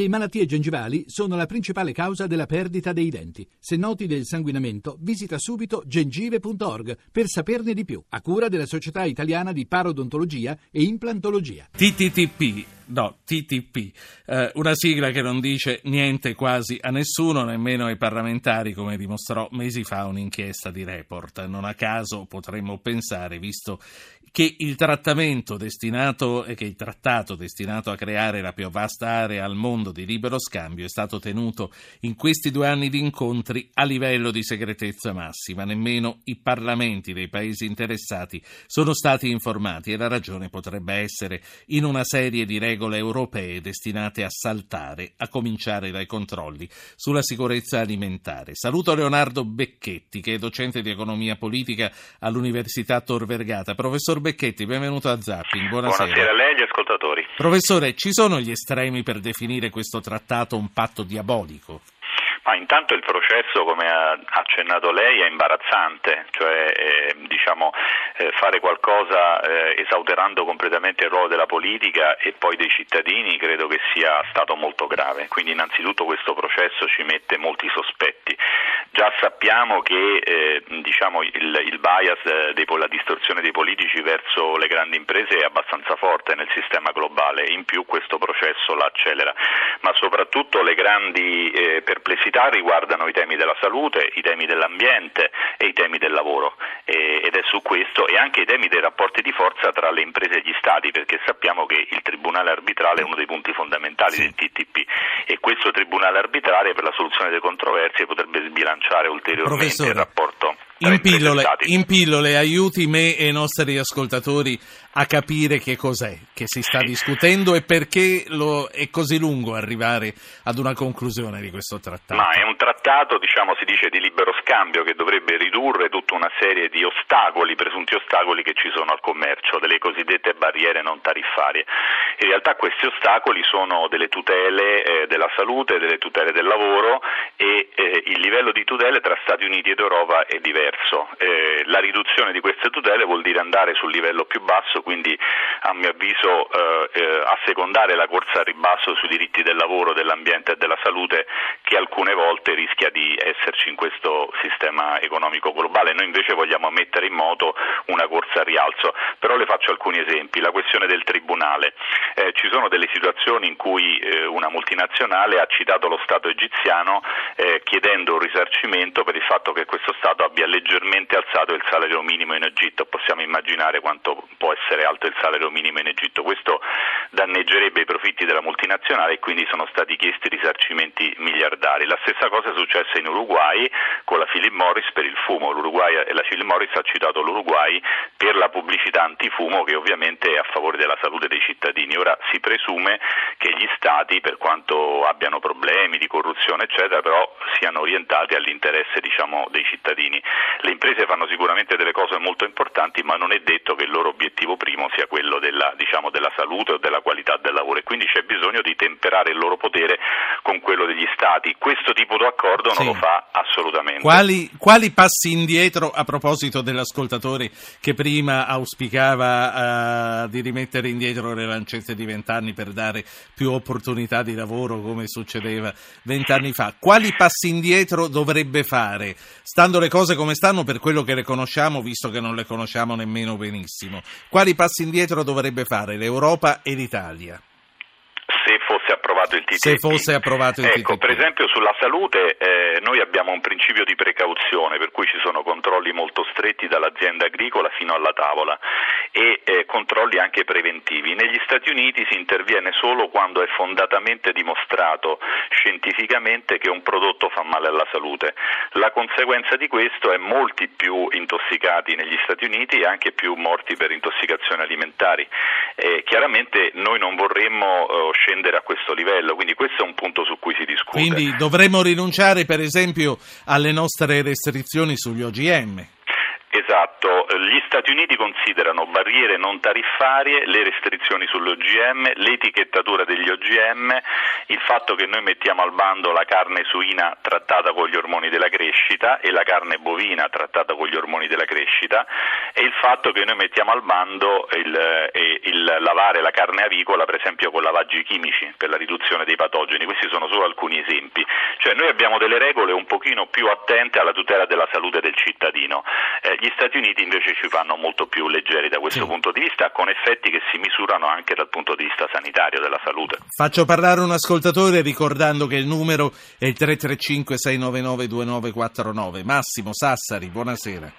Le malattie gengivali sono la principale causa della perdita dei denti. Se noti del sanguinamento, visita subito gengive.org per saperne di più, a cura della Società Italiana di Parodontologia e Implantologia. TTTP, no, TTP, eh, una sigla che non dice niente quasi a nessuno, nemmeno ai parlamentari, come dimostrò mesi fa un'inchiesta di Report. Non a caso potremmo pensare, visto che il destinato che il trattato destinato a creare la più vasta area al mondo di libero scambio è stato tenuto in questi due anni di incontri a livello di segretezza massima. Nemmeno i parlamenti dei paesi interessati sono stati informati e la ragione potrebbe essere in una serie di regole europee destinate a saltare, a cominciare dai controlli sulla sicurezza alimentare. Saluto Leonardo Becchetti, che è docente di economia politica all'Università Tor Vergata. Professor Becchetti, benvenuto a Zapping. Buonasera. Buonasera a lei e agli ascoltatori. Professore, ci sono gli estremi per definire questo trattato un patto diabolico? Ma intanto il processo, come ha accennato lei, è imbarazzante, cioè eh, diciamo, eh, fare qualcosa eh, esauterando completamente il ruolo della politica e poi dei cittadini credo che sia stato molto grave. Quindi innanzitutto questo processo ci mette molti sospetti. Già sappiamo che eh, diciamo, il, il, bias, eh, dei, la distorsione dei politici verso le grandi imprese è abbastanza forte nel sistema globale, in più questo processo l'accelera, ma soprattutto le grandi eh, perplessità riguardano i temi della salute, i temi dell'ambiente e i temi del lavoro. E, ed è su questo e anche i temi dei rapporti di forza tra le imprese e gli Stati perché sappiamo che il Tribunale arbitrale è uno dei punti fondamentali sì. del TTP e questo Tribunale arbitrale per la soluzione delle controversie potrebbe sbilanciare ulteriormente Professore, il rapporto. In pillole, in pillole, aiuti me e i nostri ascoltatori a capire che cos'è che si sta discutendo e perché lo, è così lungo arrivare ad una conclusione di questo trattato. Ma è un trattato, diciamo, si dice di libero scambio che dovrebbe ridurre tutta una serie di ostacoli, presunti ostacoli che ci sono al commercio, delle cosiddette barriere non tariffarie. In realtà questi ostacoli sono delle tutele eh, della salute, delle tutele del lavoro e eh, il livello di tutele tra Stati Uniti ed Europa è diverso. Eh, la riduzione di queste tutele vuol dire andare sul livello più basso, quindi a mio avviso eh, eh, assecondare la corsa a ribasso sui diritti del lavoro, dell'ambiente e della salute alcune volte rischia di esserci in questo sistema economico globale. Noi invece vogliamo mettere in moto una corsa a rialzo, però le faccio alcuni esempi. La questione del tribunale. Eh, ci sono delle situazioni in cui eh, una multinazionale ha citato lo Stato egiziano eh, chiedendo un risarcimento per il fatto che questo Stato abbia leggermente alzato il salario minimo in Egitto. Possiamo immaginare quanto può essere alto il salario minimo in Egitto. Danneggerebbe i profitti della multinazionale e quindi sono stati chiesti risarcimenti miliardari. La stessa cosa è successa in Uruguay con la Philip Morris per il fumo. L'Uruguay e la Philip Morris ha citato l'Uruguay per la pubblicità antifumo che ovviamente è a favore della salute dei cittadini. Ora si presume che gli Stati, per quanto abbiano problemi di corruzione eccetera, però siano orientati all'interesse diciamo, dei cittadini. Le imprese fanno sicuramente delle cose molto importanti, ma non è detto che il loro obiettivo primo sia quello della, diciamo, della salute o della qualità del lavoro e quindi c'è bisogno di temperare il loro potere con quello degli Stati. Questo tipo di accordo sì. non lo fa assolutamente. Quali, quali, passi indietro a proposito dell'ascoltatore che prima auspicava uh, di rimettere indietro le lancette di vent'anni per dare più opportunità di lavoro come succedeva vent'anni fa? Quali passi indietro dovrebbe fare, stando le cose come stanno per quello che le conosciamo, visto che non le conosciamo nemmeno benissimo? Quali passi indietro dovrebbe fare l'Europa e l'Italia? Fosse approvato il TTIP. Se fosse approvato il ecco, Per esempio sulla salute eh, noi abbiamo un principio di precauzione per cui ci sono controlli molto stretti dall'azienda agricola fino alla tavola e eh, controlli anche preventivi. Negli Stati Uniti si interviene solo quando è fondatamente dimostrato scientificamente che un prodotto fa male alla salute. La conseguenza di questo è molti più intossicati negli Stati Uniti e anche più morti per intossicazioni alimentari. Eh, chiaramente noi non vorremmo eh, scendere a questo livello, quindi questo è un punto su cui si discute. Quindi dovremmo rinunciare per esempio alle nostre restrizioni sugli OGM. Esatto, gli Stati Uniti considerano barriere non tariffarie le restrizioni sulle OGM, l'etichettatura degli OGM, il fatto che noi mettiamo al bando la carne suina trattata con gli ormoni della crescita e la carne bovina trattata con gli ormoni della crescita e il fatto che noi mettiamo al bando il, il lavare la carne avicola per esempio con lavaggi chimici per la riduzione dei patogeni. Questi sono solo alcuni esempi. Cioè noi abbiamo delle regole un pochino più attente alla tutela della salute del cittadino. Eh, gli Stati Uniti invece ci fanno molto più leggeri da questo sì. punto di vista, con effetti che si misurano anche dal punto di vista sanitario della salute. Faccio parlare un ascoltatore ricordando che il numero è il 335 699 2949. Massimo Sassari, buonasera.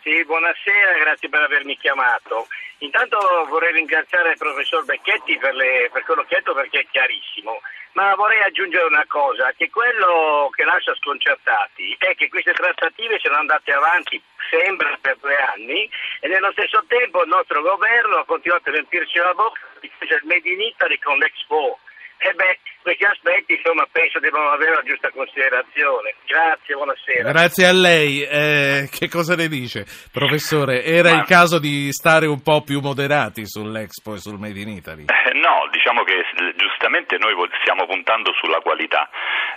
Sì, buonasera, grazie per avermi chiamato. Intanto vorrei ringraziare il professor Becchetti per, le, per quello che ha detto perché è chiarissimo. Ma vorrei aggiungere una cosa, che quello che lascia sconcertati è che queste trattative sono andate avanti sempre per due anni e nello stesso tempo il nostro governo ha continuato a riempirci la bocca di Made in Italy con l'Expo. E beh, questi aspetti insomma, penso devono avere la giusta considerazione. Grazie, buonasera. Grazie a lei. Eh, che cosa ne dice, professore? Era Ma... il caso di stare un po' più moderati sull'Expo e sul Made in Italy? Eh, no, diciamo che giustamente noi stiamo puntando sulla qualità,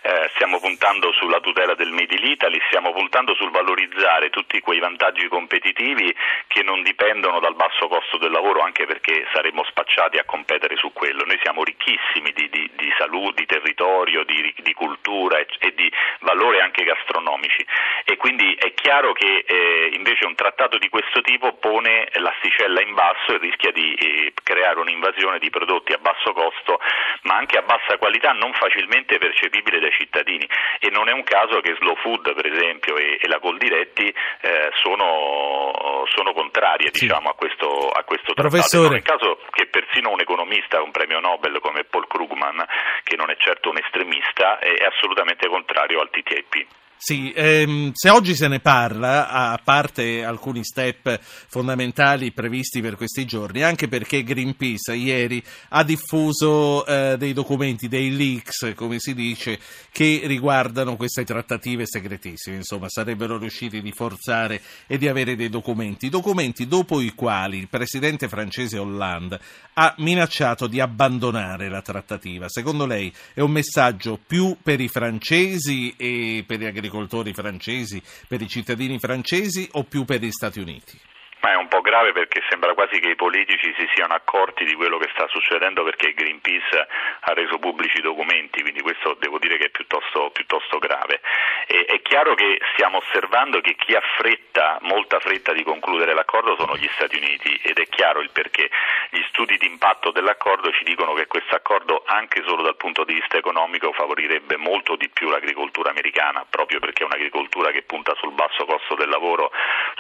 eh, stiamo puntando sulla tutela del Made in Italy, stiamo puntando sul valorizzare tutti quei vantaggi competitivi che non dipendono dal basso costo del lavoro, anche perché saremmo spacciati a competere su quello. Noi siamo ricchissimi di, di, di salute di territorio, di, di cultura e, e, di valori anche gastronomici e quindi è chiaro che eh, invece un trattato di questo tipo pone l'asticella in basso e rischia di eh, creare un'invasione di prodotti a basso costo ma anche a bassa qualità non facilmente percepibile dai cittadini e non è un caso che Slow Food per esempio e, e la Coldiretti eh, sono, sono, contrarie sì. diciamo, a questo, a questo trattato. Non è un caso che persino un economista, un premio Nobel come Paul Krugman che non è certo un estremista, è assolutamente contrario al TTIP. Sì, ehm, se oggi se ne parla, a parte alcuni step fondamentali previsti per questi giorni, anche perché Greenpeace ieri ha diffuso eh, dei documenti, dei leaks, come si dice, che riguardano queste trattative segretissime, insomma sarebbero riusciti di forzare e di avere dei documenti, documenti dopo i quali il presidente francese Hollande ha minacciato di abbandonare la trattativa. Secondo lei è un messaggio più per i francesi e per gli agricoltori francesi, per i cittadini francesi o più per gli Stati Uniti? Ma è un po' grave perché sembra quasi che i politici si siano accorti di quello che sta succedendo perché Greenpeace ha reso pubblici i documenti, quindi questo devo dire che è piuttosto, piuttosto grave. E, è chiaro che stiamo osservando che chi ha fretta, molta fretta di concludere l'accordo sono gli Stati Uniti ed è chiaro il perché. Gli studi di impatto dell'accordo ci dicono che questo accordo anche solo dal punto di vista economico favorirebbe molto di più l'agricoltura americana, proprio perché è un'agricoltura che punta sul basso costo del lavoro,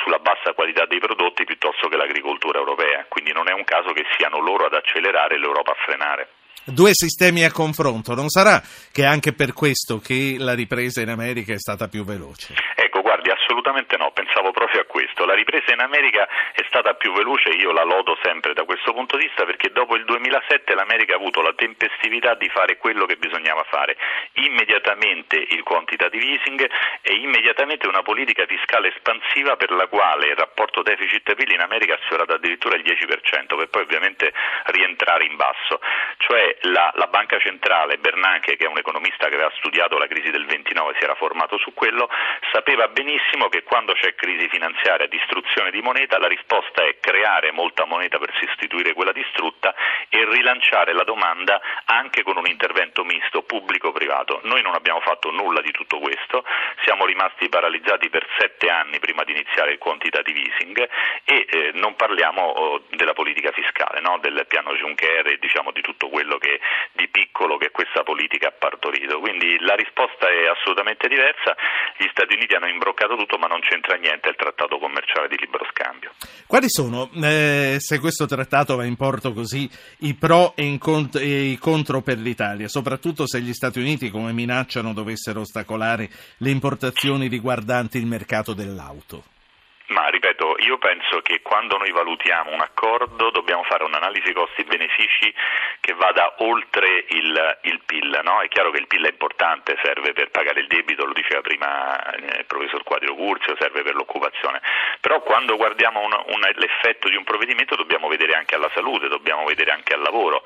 sulla bassa qualità dei prodotti prodotti piuttosto che l'agricoltura europea, quindi non è un caso che siano loro ad accelerare e l'Europa a frenare. Due sistemi a confronto, non sarà che anche per questo che la ripresa in America è stata più veloce? Assolutamente no, pensavo proprio a questo. La ripresa in America è stata più veloce, io la lodo sempre da questo punto di vista perché dopo il 2007 l'America ha avuto la tempestività di fare quello che bisognava fare, immediatamente il quantitative easing e immediatamente una politica fiscale espansiva per la quale il rapporto deficit-PIL in America ha sfiorato addirittura il 10%, per poi ovviamente rientrare in basso. Cioè la, la, Banca Centrale, Bernanke, che è un economista che aveva studiato la crisi del 29, si era formato su quello, sapeva benissimo che quando c'è crisi finanziaria, distruzione di moneta, la risposta è creare molta moneta per sostituire quella distrutta e rilanciare la domanda anche con un intervento misto pubblico-privato. Noi non abbiamo fatto nulla di tutto questo, siamo rimasti paralizzati per sette anni prima di iniziare il quantitative easing e eh, non parliamo oh, della politica fiscale, no? del piano Juncker e diciamo, di tutto quello che di piccolo che questa politica ha partorito. Quindi la risposta è assolutamente diversa. Gli Stati Uniti hanno imbroccato tutto, ma non c'entra niente il trattato commerciale di libero scambio. Quali sono, eh, se questo trattato va in porto così, i pro e, incont- e i contro per l'Italia, soprattutto se gli Stati Uniti, come minacciano, dovessero ostacolare le importazioni riguardanti il mercato dell'auto? Ma ripeto, io penso che quando noi valutiamo un accordo dobbiamo fare un'analisi costi-benefici che vada oltre il, il PIL. No? È chiaro che il PIL è importante, serve per pagare il debito, lo diceva prima eh, il professor Quadrio Curzio, serve per l'occupazione, però quando guardiamo un, un, l'effetto di un provvedimento dobbiamo vedere anche alla salute, dobbiamo vedere anche al lavoro,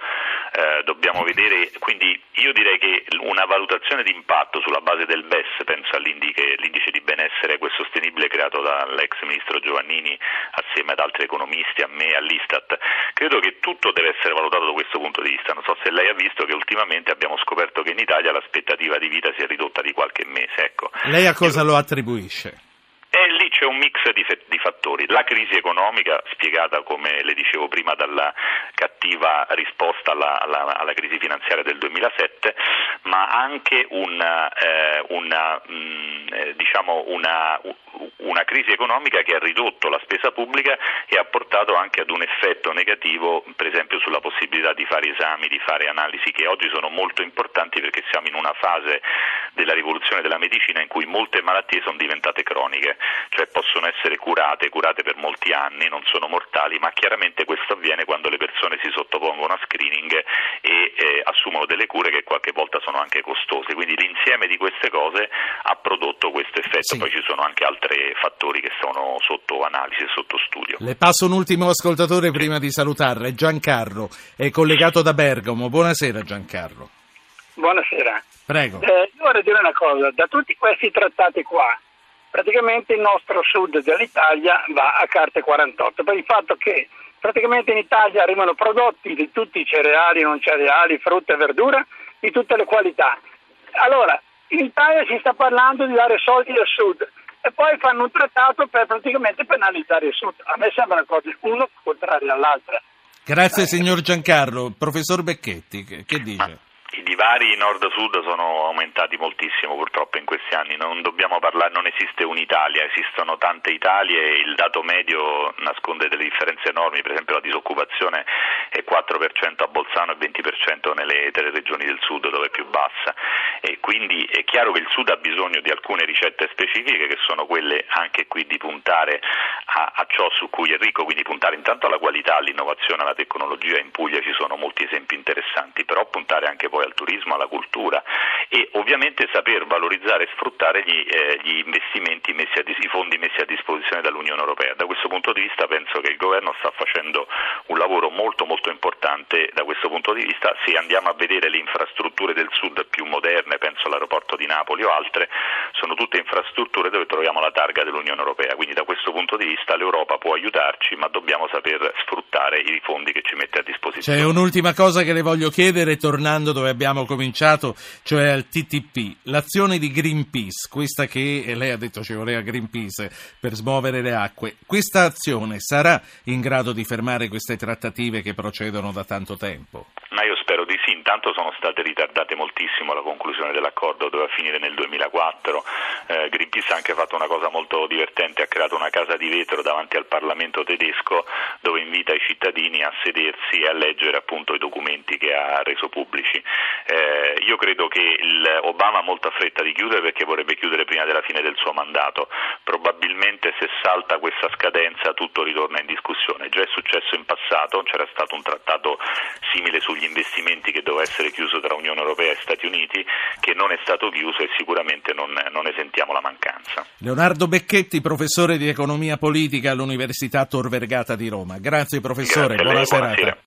eh, dobbiamo vedere, quindi io direi che una valutazione di impatto sulla base del BES, penso all'indice di benessere equo e sostenibile creato dall'ex ministro Giovannini assieme ad altri economisti, a me, all'Istat, credo che tutto deve essere valutato da questo punto di vista. Non so se lei ha visto che ultimamente abbiamo scoperto che in Italia l'aspettativa di vita si è ridotta di qualche mese. Ecco. Lei a cosa lo attribuisce? E lì c'è un mix di, fattori, la crisi economica spiegata come le dicevo prima dalla cattiva risposta alla, alla, alla crisi finanziaria del 2007, ma anche una, eh, una, mh, mm, eh, diciamo una, una crisi economica che ha ridotto la spesa pubblica e ha portato anche ad un effetto negativo, per esempio sulla possibilità di fare esami, di fare analisi che oggi sono molto importanti perché siamo in una fase della rivoluzione della medicina in cui molte malattie sono diventate croniche, cioè possono essere curate, curate per molti anni, non sono mortali, ma chiaramente questo avviene quando le persone si sottopongono a screening e eh, assumono delle cure che qualche volta sono anche costose, quindi l'insieme di queste cose ha prodotto questo effetto, sì. poi ci sono anche altri fattori che sono sotto analisi e sotto studio. Le passo un ultimo ascoltatore prima di salutarle, Giancarlo, è collegato da Bergamo, buonasera Giancarlo. Buonasera. Prego. Eh, io vorrei dire una cosa, da tutti questi trattati qua, praticamente il nostro sud dell'Italia va a carte 48 per il fatto che praticamente in Italia arrivano prodotti di tutti i cereali, non cereali, frutta e verdura, di tutte le qualità. Allora, in Italia si sta parlando di dare soldi al sud e poi fanno un trattato per praticamente penalizzare il sud. A me sembra una cosa, uno contraria all'altra. Grazie signor Giancarlo. Professor Becchetti, che dice? Divari nord-sud sono aumentati moltissimo purtroppo in questi anni, non dobbiamo parlare, non esiste un'Italia, esistono tante Italie e il dato medio nasconde delle differenze enormi, per esempio la disoccupazione è 4% a Bolzano e 20% nelle tre regioni del sud dove è più bassa quindi è chiaro che il sud ha bisogno di alcune ricette specifiche che sono quelle anche qui di puntare a, a ciò su cui è ricco, quindi puntare intanto alla qualità, all'innovazione, alla tecnologia, in Puglia ci sono molti esempi interessanti, però puntare anche poi al turismo, alla cultura e ovviamente saper valorizzare e sfruttare gli, eh, gli investimenti messi a, i fondi messi a disposizione dall'Unione Europea. Da questo punto di vista penso che il governo sta facendo un lavoro molto molto importante da questo punto di vista. Se andiamo a vedere le infrastrutture del sud più moderne, penso all'aeroporto di Napoli o altre, sono tutte infrastrutture dove troviamo la targa dell'Unione Europea. Quindi da questo punto di vista l'Europa può aiutarci, ma dobbiamo saper sfruttare i fondi che ci mette a disposizione. C'è un'ultima cosa che le voglio chiedere, tornando dove abbiamo cominciato, cioè al TTP, l'azione di Greenpeace, questa che lei ha detto ci voleva Greenpeace per smuovere le acque, questa azione sarà in grado di fermare queste trattative che procedono da tanto tempo? Ma io spero di sì, intanto sono state ritardate moltissimo la conclusione dell'accordo, doveva finire nel 2004, eh, Greenpeace ha anche fatto una cosa molto divertente, ha creato una casa di vetro davanti al Parlamento tedesco dove invita i cittadini a sedersi e a leggere appunto i documenti che ha reso pubblici. Eh, io credo che Obama ha molta fretta di chiudere perché vorrebbe chiudere prima della fine del suo mandato, probabilmente se salta questa scadenza tutto ritorna in discussione, già è successo in passato, c'era stato un trattato simile sugli investimenti che doveva essere chiuso tra Unione Europea e Stati Uniti, che non è stato chiuso e sicuramente non, non ne sentiamo la mancanza. Leonardo Becchetti, professore di economia politica all'Università Tor Vergata di Roma. Grazie professore, Grazie buona lei, serata. Buonasera.